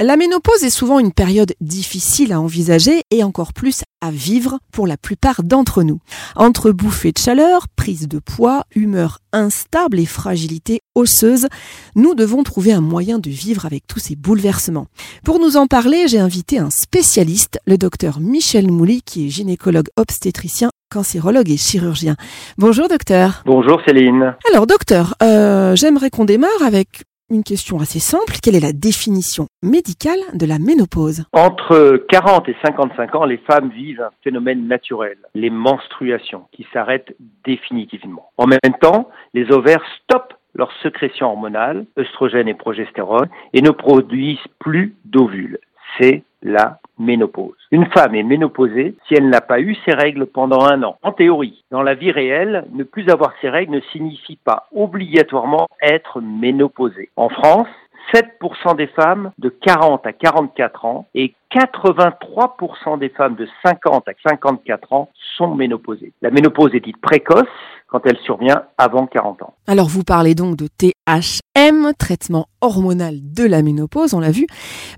La ménopause est souvent une période difficile à envisager et encore plus à vivre pour la plupart d'entre nous. Entre bouffées de chaleur, prise de poids, humeur instable et fragilité osseuse, nous devons trouver un moyen de vivre avec tous ces bouleversements. Pour nous en parler, j'ai invité un spécialiste, le docteur Michel Mouly, qui est gynécologue obstétricien cancérologue et chirurgien. Bonjour docteur. Bonjour Céline. Alors docteur, euh, j'aimerais qu'on démarre avec une question assez simple. Quelle est la définition médicale de la ménopause? Entre 40 et 55 ans, les femmes vivent un phénomène naturel, les menstruations, qui s'arrêtent définitivement. En même temps, les ovaires stoppent leur sécrétion hormonale, œstrogène et progestérone, et ne produisent plus d'ovules. C'est la ménopause. Une femme est ménopausée si elle n'a pas eu ses règles pendant un an. En théorie, dans la vie réelle, ne plus avoir ses règles ne signifie pas obligatoirement être ménopausée. En France, 7% des femmes de 40 à 44 ans et 83% des femmes de 50 à 54 ans sont ménopausées. La ménopause est dite précoce quand elle survient avant 40 ans. Alors vous parlez donc de THM, traitement hormonal de la ménopause, on l'a vu,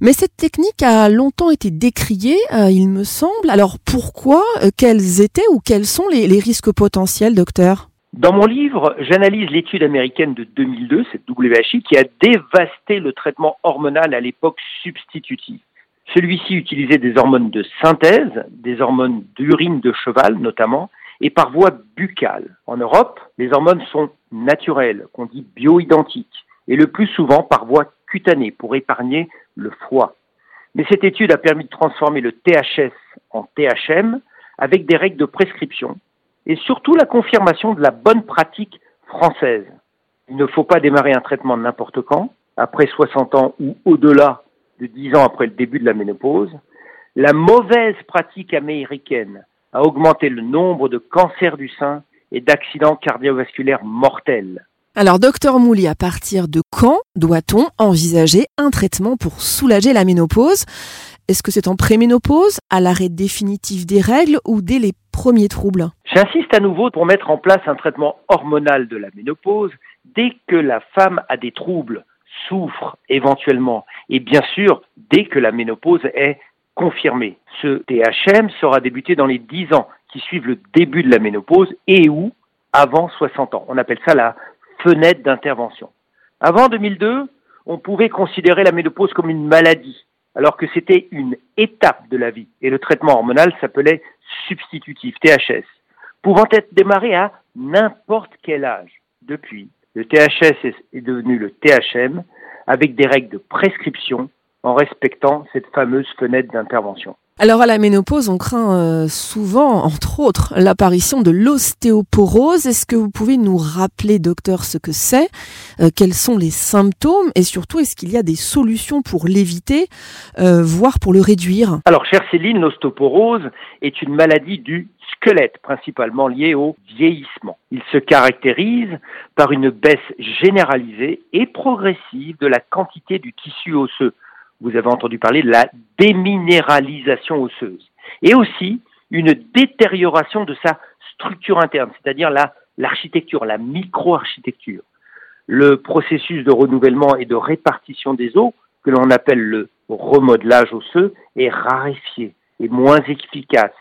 mais cette technique a longtemps été décriée, euh, il me semble. Alors pourquoi, euh, quels étaient ou quels sont les, les risques potentiels, docteur? Dans mon livre, j'analyse l'étude américaine de 2002, cette WHI, qui a dévasté le traitement hormonal à l'époque substitutive. Celui-ci utilisait des hormones de synthèse, des hormones d'urine de cheval notamment, et par voie buccale. En Europe, les hormones sont naturelles, qu'on dit bioidentiques, et le plus souvent par voie cutanée pour épargner le foie. Mais cette étude a permis de transformer le THS en THM avec des règles de prescription et surtout la confirmation de la bonne pratique française. Il ne faut pas démarrer un traitement n'importe quand, après 60 ans ou au-delà de 10 ans après le début de la ménopause. La mauvaise pratique américaine a augmenté le nombre de cancers du sein et d'accidents cardiovasculaires mortels. Alors, docteur Mouli, à partir de quand doit-on envisager un traitement pour soulager la ménopause? Est-ce que c'est en préménopause, à l'arrêt définitif des règles ou dès les premiers troubles? J'insiste à nouveau pour mettre en place un traitement hormonal de la ménopause dès que la femme a des troubles, souffre éventuellement, et bien sûr dès que la ménopause est confirmée. Ce THM sera débuté dans les 10 ans qui suivent le début de la ménopause et ou avant 60 ans. On appelle ça la fenêtre d'intervention. Avant 2002, on pouvait considérer la ménopause comme une maladie, alors que c'était une étape de la vie. Et le traitement hormonal s'appelait substitutif, THS, pouvant être démarré à n'importe quel âge. Depuis, le THS est devenu le THM, avec des règles de prescription en respectant cette fameuse fenêtre d'intervention. Alors à la ménopause, on craint euh, souvent, entre autres, l'apparition de l'ostéoporose. Est-ce que vous pouvez nous rappeler, docteur, ce que c'est euh, Quels sont les symptômes Et surtout, est-ce qu'il y a des solutions pour l'éviter, euh, voire pour le réduire? Alors, chère Céline, l'ostéoporose est une maladie du squelette, principalement liée au vieillissement. Il se caractérise par une baisse généralisée et progressive de la quantité du tissu osseux vous avez entendu parler de la déminéralisation osseuse, et aussi une détérioration de sa structure interne, c'est-à-dire la, l'architecture, la micro-architecture. Le processus de renouvellement et de répartition des os, que l'on appelle le remodelage osseux, est raréfié et moins efficace,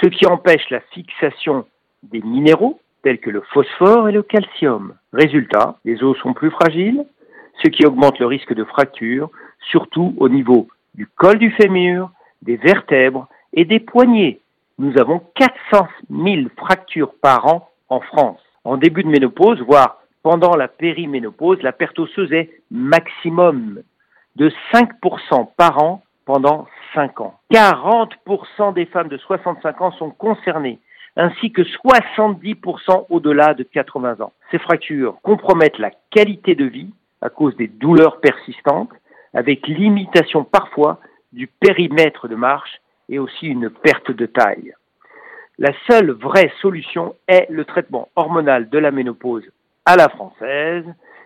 ce qui empêche la fixation des minéraux tels que le phosphore et le calcium. Résultat, les os sont plus fragiles, ce qui augmente le risque de fracture, surtout au niveau du col du fémur, des vertèbres et des poignets. Nous avons 400 000 fractures par an en France. En début de ménopause, voire pendant la périménopause, la perte osseuse est maximum de 5% par an pendant 5 ans. 40% des femmes de 65 ans sont concernées, ainsi que 70% au-delà de 80 ans. Ces fractures compromettent la qualité de vie à cause des douleurs persistantes, avec l'imitation parfois du périmètre de marche et aussi une perte de taille. La seule vraie solution est le traitement hormonal de la ménopause à la française,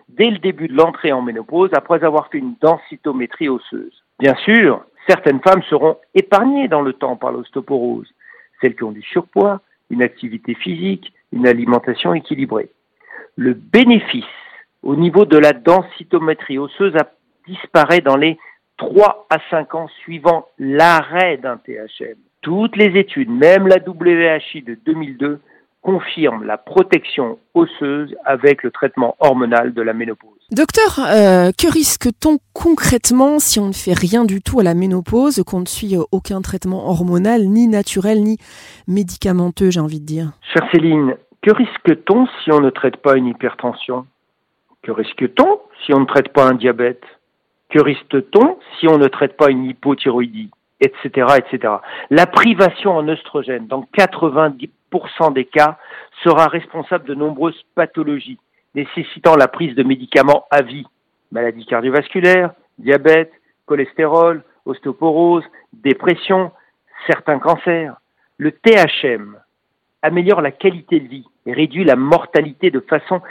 dès le début de l'entrée en ménopause, après avoir fait une densitométrie osseuse. Bien sûr, certaines femmes seront épargnées dans le temps par l'ostéoporose, celles qui ont du surpoids, une activité physique, une alimentation équilibrée. Le bénéfice au niveau de la densitométrie osseuse disparaît dans les 3 à 5 ans suivant l'arrêt d'un THM. Toutes les études, même la WHI de 2002, confirment la protection osseuse avec le traitement hormonal de la ménopause. Docteur, euh, que risque-t-on concrètement si on ne fait rien du tout à la ménopause, qu'on ne suit aucun traitement hormonal, ni naturel, ni médicamenteux, j'ai envie de dire? Chère Céline, que risque-t-on si on ne traite pas une hypertension? Que risque-t-on si on ne traite pas un diabète? Que risque-t-on si on ne traite pas une hypothyroïdie Etc. etc. La privation en oestrogène, dans 90% des cas, sera responsable de nombreuses pathologies nécessitant la prise de médicaments à vie, maladies cardiovasculaires, diabète, cholestérol, ostéoporose, dépression, certains cancers. Le THM améliore la qualité de vie et réduit la mortalité de façon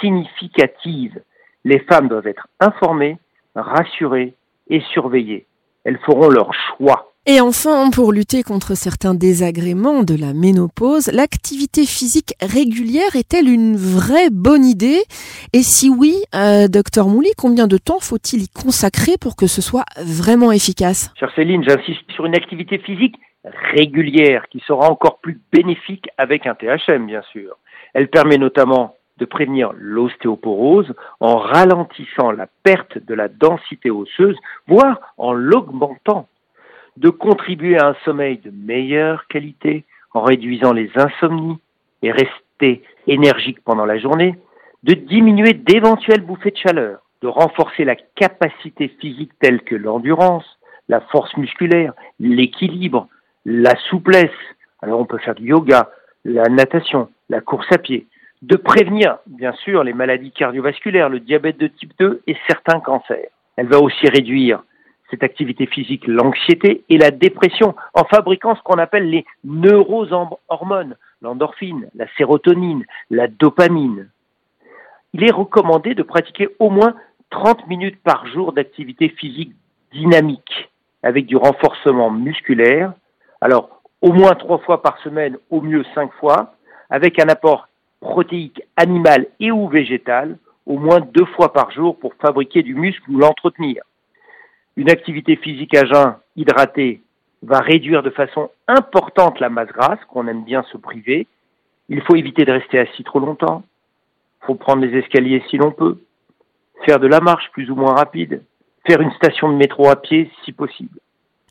significative. Les femmes doivent être informées, rassurées et surveillées. Elles feront leur choix. Et enfin, pour lutter contre certains désagréments de la ménopause, l'activité physique régulière est-elle une vraie bonne idée? Et si oui, euh, docteur Mouly, combien de temps faut-il y consacrer pour que ce soit vraiment efficace? Chère Céline, j'insiste sur une activité physique régulière qui sera encore plus bénéfique avec un THM, bien sûr. Elle permet notamment de prévenir l'ostéoporose en ralentissant la perte de la densité osseuse, voire en l'augmentant. De contribuer à un sommeil de meilleure qualité en réduisant les insomnies et rester énergique pendant la journée, de diminuer d'éventuelles bouffées de chaleur, de renforcer la capacité physique telle que l'endurance, la force musculaire, l'équilibre, la souplesse. Alors on peut faire du yoga, la natation, la course à pied, de prévenir bien sûr les maladies cardiovasculaires, le diabète de type 2 et certains cancers. Elle va aussi réduire cette activité physique, l'anxiété et la dépression en fabriquant ce qu'on appelle les neurohormones, l'endorphine, la sérotonine, la dopamine. Il est recommandé de pratiquer au moins 30 minutes par jour d'activité physique dynamique avec du renforcement musculaire. Alors, au moins trois fois par semaine, au mieux cinq fois, avec un apport protéique animal et ou végétal, au moins deux fois par jour pour fabriquer du muscle ou l'entretenir une activité physique à jeun hydratée va réduire de façon importante la masse grasse, qu'on aime bien se priver. Il faut éviter de rester assis trop longtemps. Il faut prendre les escaliers si l'on peut. Faire de la marche plus ou moins rapide. Faire une station de métro à pied si possible.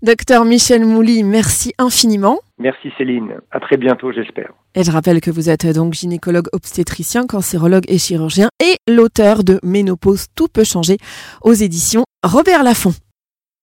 Docteur Michel Mouly, merci infiniment. Merci Céline. À très bientôt, j'espère. Et je rappelle que vous êtes donc gynécologue obstétricien, cancérologue et chirurgien et l'auteur de Ménopause Tout peut changer aux éditions Robert Laffont.